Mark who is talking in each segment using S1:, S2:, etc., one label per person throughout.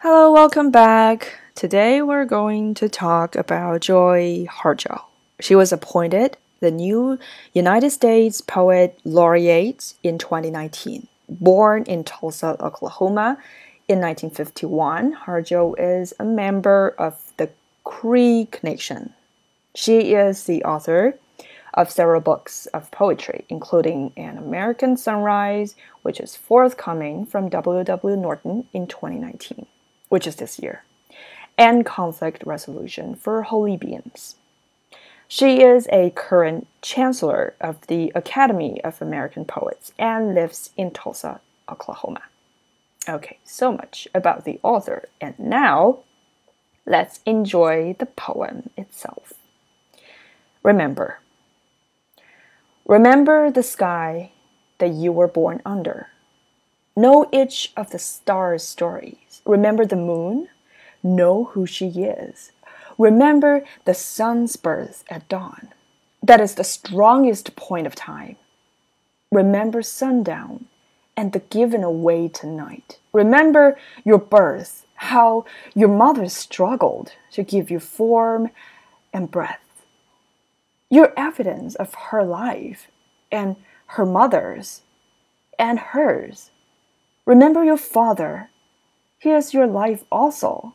S1: Hello, welcome back. Today we're going to talk about Joy Harjo. She was appointed the new United States Poet Laureate in 2019. Born in Tulsa, Oklahoma in 1951, Harjo is a member of the Creek Nation. She is the author of several books of poetry, including An American Sunrise, which is forthcoming from W. W. Norton in 2019, which is this year, and Conflict Resolution for Holy Beings. She is a current chancellor of the Academy of American Poets and lives in Tulsa, Oklahoma. Okay, so much about the author, and now let's enjoy the poem itself. Remember, Remember the sky that you were born under. Know each of the stars' stories. Remember the moon. Know who she is. Remember the sun's birth at dawn. That is the strongest point of time. Remember sundown and the given away tonight. Remember your birth, how your mother struggled to give you form and breath your evidence of her life and her mother's and hers. Remember your father. He is your life also.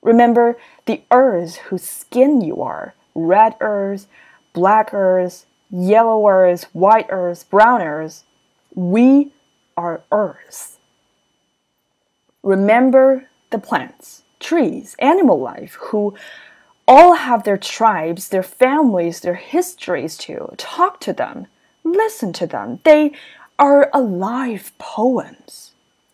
S1: Remember the earth whose skin you are red earth, black earth, yellow earth, white earth, brown earth. We are earth. Remember the plants, trees, animal life who all have their tribes, their families, their histories too. Talk to them, listen to them. They are alive poems.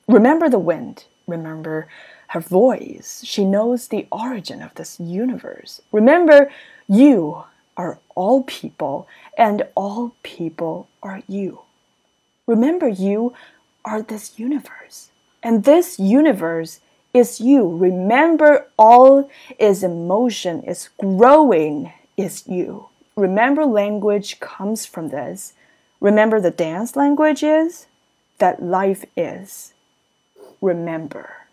S1: Remember the wind, remember her voice. She knows the origin of this universe. Remember, you are all people, and all people are you. Remember, you are this universe, and this universe is you. Remember, all is emotion, is growing, is you. Remember, language comes from this. Remember, the dance language is that life is. Remember.